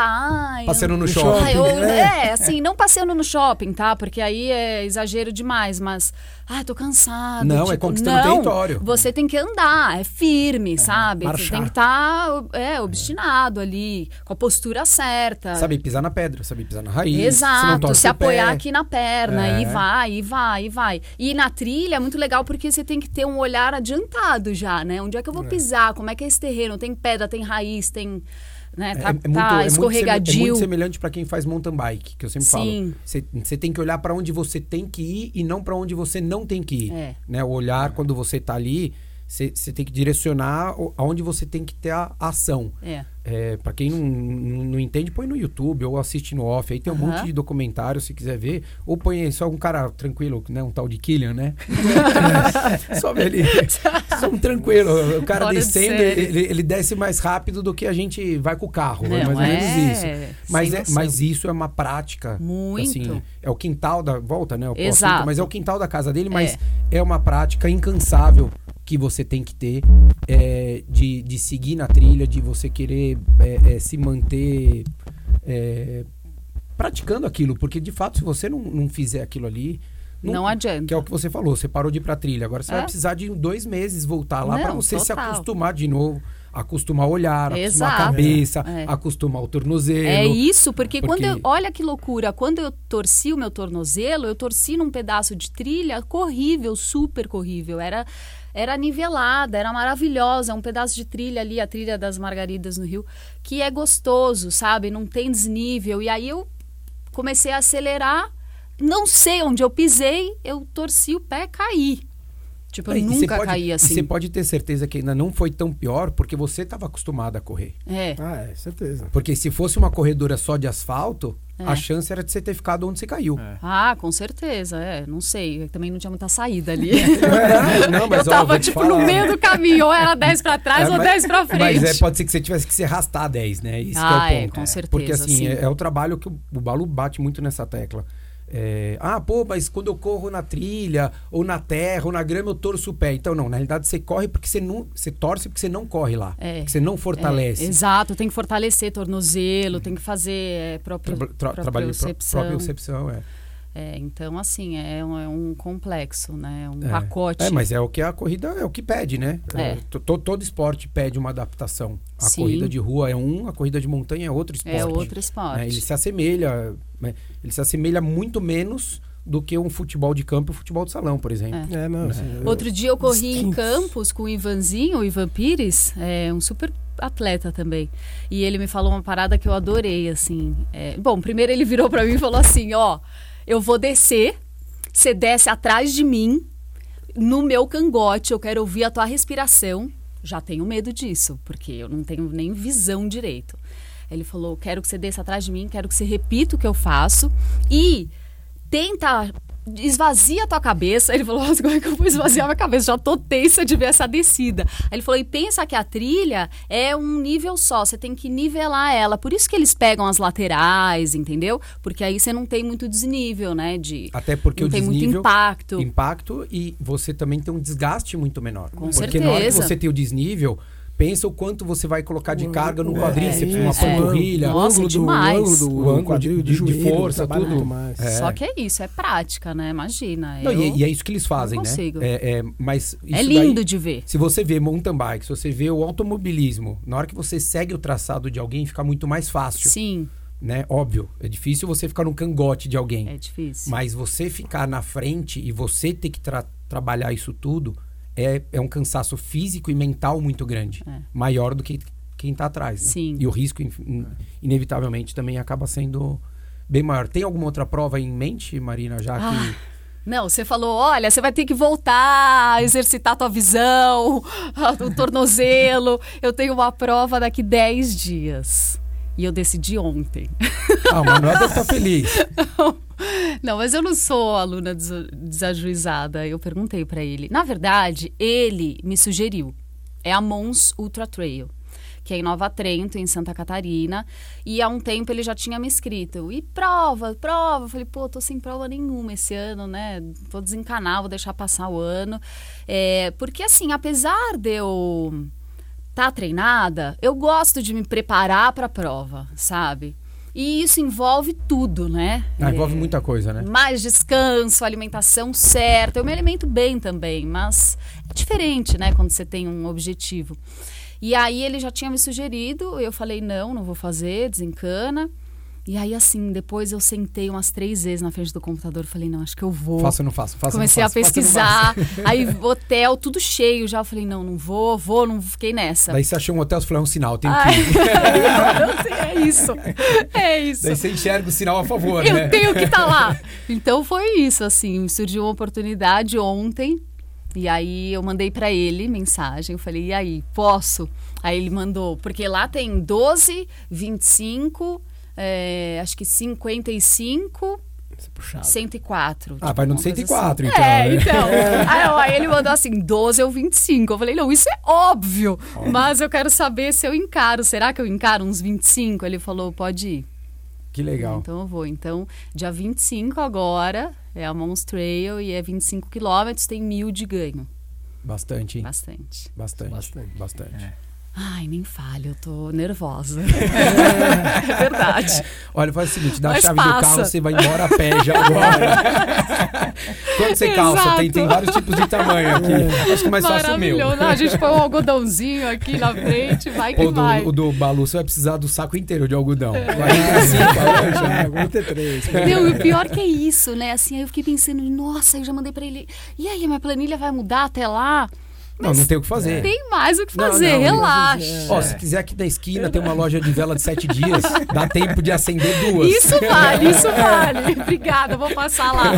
Ai, Passeando no eu- shopping. Ai, eu- né? é, assim, não passeando no shopping, tá? Porque aí é exagero demais, mas. Ai, tô cansado. Não, é tipo, conquistando não, território. Você tem que andar, é firme, sabe? Você marchar. tem que estar é, obstinado ali, com a postura certa. Sabe pisar na pedra, sabe pisar na raiz. Exato, se o pé. apoiar aqui na perna É. e vai, e vai, e vai. E na trilha é muito legal porque você tem que ter um olhar adiantado já, né? Onde é que eu vou pisar? Como é que é esse terreno? Tem pedra, tem raiz, tem. Né? Tá, É, é muito, tá é muito é escorregadio. muito semelhante para quem faz mountain bike, que eu sempre Sim. falo. Você- Você tem que olhar para onde você tem que ir e não para onde você não tem que ir. É. Né? O olhar, quando você tá ali, você tem que direcionar aonde você tem que ter a ação. É. É, para quem não, não, entende, põe no YouTube ou assiste no off. Aí tem um Aham. monte de documentário, se quiser ver. Ou põe aí só um cara tranquilo, né? Um tal de Killian, né? só vê ele. Só um tranquilo. O cara Fora de descendo, ele, ele desce mais rápido do que a gente vai com o carro. é Não, mais ou menos é, isso. Mas, é, mas isso é uma prática. Muito. Assim, é o quintal da. Volta, né? o assunto, Exato. mas é o quintal da casa dele, mas é, uma prática incansável que você tem que ter é, de, de seguir na trilha, de você querer é, é, se manter é, praticando aquilo. Porque, de fato, se você não, não fizer aquilo ali. Não adianta. Que é o que você falou, você parou de ir pra trilha. Agora você É. vai precisar de dois meses voltar lá Não, pra você se total. acostumar de novo. Acostumar o olhar, acostumar Exato. a cabeça, É. acostumar o tornozelo. É isso, porque, Porque- quando eu, olha que loucura, quando eu torci o meu tornozelo, eu torci num pedaço de trilha corrível, super corrível. Era era nivelada, era maravilhosa, é um pedaço de trilha ali, a trilha das Margaridas no Rio, que é gostoso, sabe? Não tem desnível. E aí eu comecei a acelerar, não sei onde eu pisei, eu torci o pé, caí. Tipo, eu E nunca pode- caí assim. Você pode ter certeza que ainda não foi tão pior porque você estava acostumado a correr. É. Ah, é, certeza. Porque se fosse uma corredora só de asfalto, É. a chance era de você ter ficado onde você caiu. É. Ah, com certeza, é. Não sei, também não tinha muita saída ali. Não, mas, eu ó, tava, te tipo, falar. no meio do caminho, ou era 10 pra trás É, ou mas- 10 pra frente. Mas é, pode ser que você tivesse que se arrastar 10, né? Isso que Ah, é o é, ponto. com certeza, Porque assim, sim. é, é o trabalho que o, o Balu bate muito nessa tecla. É, ah, pô, mas quando eu corro na trilha, ou na terra, ou na grama, eu torço o pé. Então, não, na realidade você corre porque você não. Você torce porque você não corre lá. É. Porque você não fortalece. É, exato, tem que fortalecer tornozelo, tem que fazer é, próprio, Tra- tra- trabalho propriocepção. propriocepção, é. É, então, assim, é um, é um complexo, né? Um É. pacote. É, mas é o que a corrida é o que pede, né? É. to- to- todo esporte pede uma adaptação. A Sim. corrida de rua é um, a corrida de montanha é outro esporte. É outro esporte. né? Ele se assemelha, né? ele se assemelha muito menos do que um futebol de campo e um futebol de salão, por exemplo. É, não, assim, eu- Outro dia eu corri em. Campos com o Ivanzinho, o Ivan Pires, é um super atleta também. E ele me falou uma parada que eu adorei, assim. É, bom, primeiro ele virou pra mim e falou assim, ó, eu vou descer, você desce atrás de mim, no meu cangote, eu quero ouvir a tua respiração. Já tenho medo disso, porque eu não tenho nem visão direito. Ele falou: quero que você desça atrás de mim, quero que você repita o que eu faço e tenta. Esvazia a tua cabeça. Ele falou: Nossa, como é que eu vou esvaziar minha cabeça? Já tô tensa de ver essa descida. Aí ele falou: E pensa que a trilha é um nível só, você tem que nivelar ela. Por isso que eles pegam as laterais, entendeu? Porque aí você não tem muito desnível, né? De, Até porque não o tem muito desnível impacto. impacto e você também tem um desgaste muito menor. Com porque na hora que certeza. você tem o desnível, pensa o quanto você vai colocar de O- carga no é, quadríceps, uma panturrilha, o Nossa, ângulo do-. O ângulo do, O ângulo quadril, de- de força, tudo. mais. É. Só que é isso, é prática, né? Imagina. Não, eu- e, e é isso que eles fazem, não né? consigo. É, é, mas isso é lindo daí- de ver. se você vê mountain bike, se você vê o automobilismo, na hora que você segue o traçado de alguém, fica muito mais fácil, Sim, né? Óbvio, é difícil você ficar no cangote de alguém. é difícil. Mas você ficar na frente e você ter que tra- trabalhar isso tudo é, é um cansaço físico e mental muito grande. É. Maior do que quem tá atrás. né? Sim. E o risco, in- in- inevitavelmente, também acaba sendo bem maior. Tem alguma outra prova em mente, Marina, já Ah, que. Não, você falou, olha, você vai ter que voltar a exercitar a tua visão, o tornozelo. Eu tenho uma prova daqui 10 dias. E eu decidi ontem. Ah, o Manuel deve estar feliz. Não, mas eu não sou aluna des- desajuizada. Eu perguntei pra ele. Na verdade, ele me sugeriu. É a Mons Ultra Trail, que é em Nova Trento, em Santa Catarina. E há um tempo ele já tinha me escrito. E prova, prova. Eu falei, pô, tô sem prova nenhuma esse ano, né? Vou desencanar, vou deixar passar o ano. É, porque assim, apesar de eu tá treinada, eu gosto de me preparar para a prova, sabe? E isso envolve tudo, né? Ah, envolve É, muita coisa, né? mais descanso, alimentação certa. Eu me alimento bem também, mas é diferente, né, quando você tem um objetivo. E aí ele já tinha me sugerido, eu falei, não, não vou fazer, desencana. E aí, assim, depois eu sentei umas três vezes na frente do computador, falei, não, acho que eu vou. Faça ou não ou não Comecei a não faça. pesquisar, aí hotel, tudo cheio já. Eu falei, não, não vou, vou, não fiquei nessa. Daí você achou um hotel, você falou, é um sinal, tem que ir. é isso. É isso. Daí você enxerga o sinal a favor, Eu né? tenho que estar lá. Então foi isso, assim, surgiu uma oportunidade ontem. E aí eu mandei pra ele mensagem, eu falei: "E aí, posso?" Aí ele mandou, porque lá tem 12, 25, é, acho que 55, Isso é puxado. 104. Ah, tipo, vai no uma coisa 104, assim. então, É, né? então. Aí, ó, aí ele mandou assim, 12 ou 25. Eu falei, não, isso é óbvio. Mas eu quero saber se eu encaro. Será que eu encaro uns 25? Ele falou, pode ir. Que legal. Então eu vou. Então, dia 25 agora é a Mons Trail e é 25 quilômetros, tem mil de ganho. Bastante, hein? Bastante. Bastante. Bastante. Bastante. É. Ai, nem fale, eu tô nervosa. é verdade. Olha, faz o seguinte, dá a Mas chave do passa. carro, você vai embora a pé já agora. Quanto você calça? Exato. Tem, tem vários tipos de tamanho aqui. Acho que mais fácil o meu. Não, a gente põe um algodãozinho aqui na frente, vai que do, vai. o do Balu, você vai precisar do saco inteiro de algodão. É. 45, laranja. É, 43. Não, e o pior que é isso, né? Assim, aí eu fiquei pensando, nossa, eu já mandei pra ele. E aí, a minha planilha vai mudar até lá? Não, não tem o que fazer. Tem mais o que Não, fazer, não, relaxa. é. Ó, se quiser aqui na esquina tem uma loja de vela de sete dias, dá tempo de acender duas. Isso vale, isso vale. Obrigada, vou passar lá.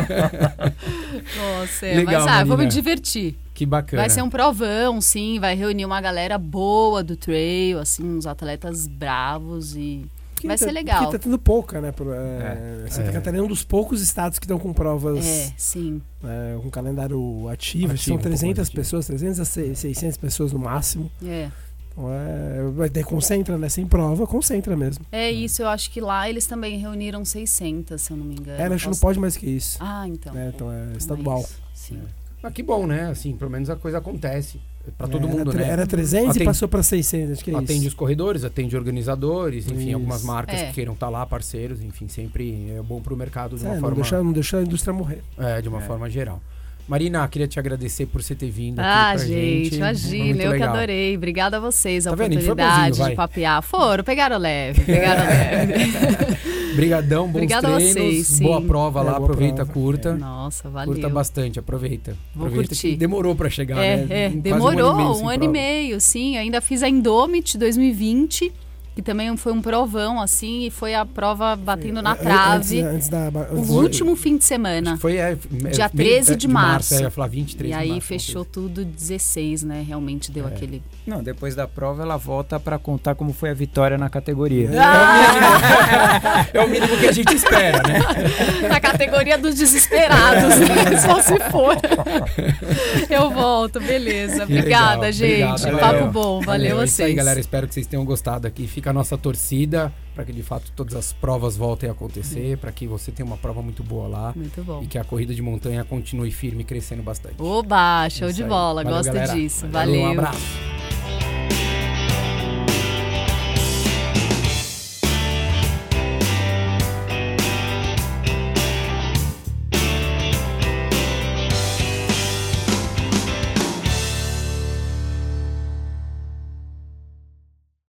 Nossa, é, Legal, mas ah, vou me divertir. Que bacana. Vai ser um provão, sim, vai reunir uma galera boa do trail, assim, uns atletas bravos e Que vai tá- ser legal. Porque tá tendo pouca, né? Por, é, Santa É. Catarina é um dos poucos estados que estão com provas É, sim. é, com calendário ativo. Ativo, São um pouco mais 300 ativo. pessoas, 300 a 600 pessoas no máximo. É. Então é, vai ter concentra, né? Sem prova, concentra mesmo. É isso, eu acho que lá eles também reuniram 600, se eu não me engano. É, acho que não pode mais que isso. Ah, então. né? Então é estadual. Mas, sim. Ah, que bom, né? Assim, pelo menos a coisa acontece. Pra todo É, mundo, era, né? Era 300 Atende- e passou pra 600, acho que é Atende isso. os corredores, atende organizadores, enfim, Isso. algumas marcas É. que queiram estar lá, parceiros, enfim, sempre é bom pro mercado de É, uma não, forma, deixa, não deixa a indústria morrer. é, de uma É. forma geral. Marina, queria te agradecer por você ter vindo Ah, aqui pra gente. gente, imagina, eu que legal. adorei. Obrigada a vocês, a Tá oportunidade bonzinho, de papear. Foram, pegaram leve, pegaram leve. Brigadão, bons Obrigada a treinos, vocês, sim. boa prova É, lá, boa aproveita, prova. curta. Nossa, valeu. Curta bastante, aproveita. Vou aproveita curtir. que demorou pra chegar, É, né? é, Quase demorou um um sem ano, e meio, sim. Ainda fiz a Indomit 2020, que também foi um provão, assim, e foi a prova batendo na An- trave. Antes, antes da. o Antes último fim de semana. Foi é, Dia é, 13 de março. É, eu ia falar 23 E de aí março, fechou tudo 16, né? Realmente deu É. aquele. Não, depois da prova ela volta pra contar como foi a vitória na categoria. É o mínimo que a gente espera, né? Na categoria dos desesperados, né? Só se for. Eu volto, beleza. Obrigada, legal, gente. obrigado, Papo valeu. bom. Valeu, é vocês. isso aí, galera. Espero que vocês tenham gostado aqui. Fica a nossa torcida para que de fato todas as provas voltem a acontecer, para que você tenha uma prova muito boa lá Muito bom. e que a corrida de montanha continue firme e crescendo bastante. Oba, show É isso de aí. bola. Valeu, Gosto galera. disso. Valeu, Valeu. Um abraço.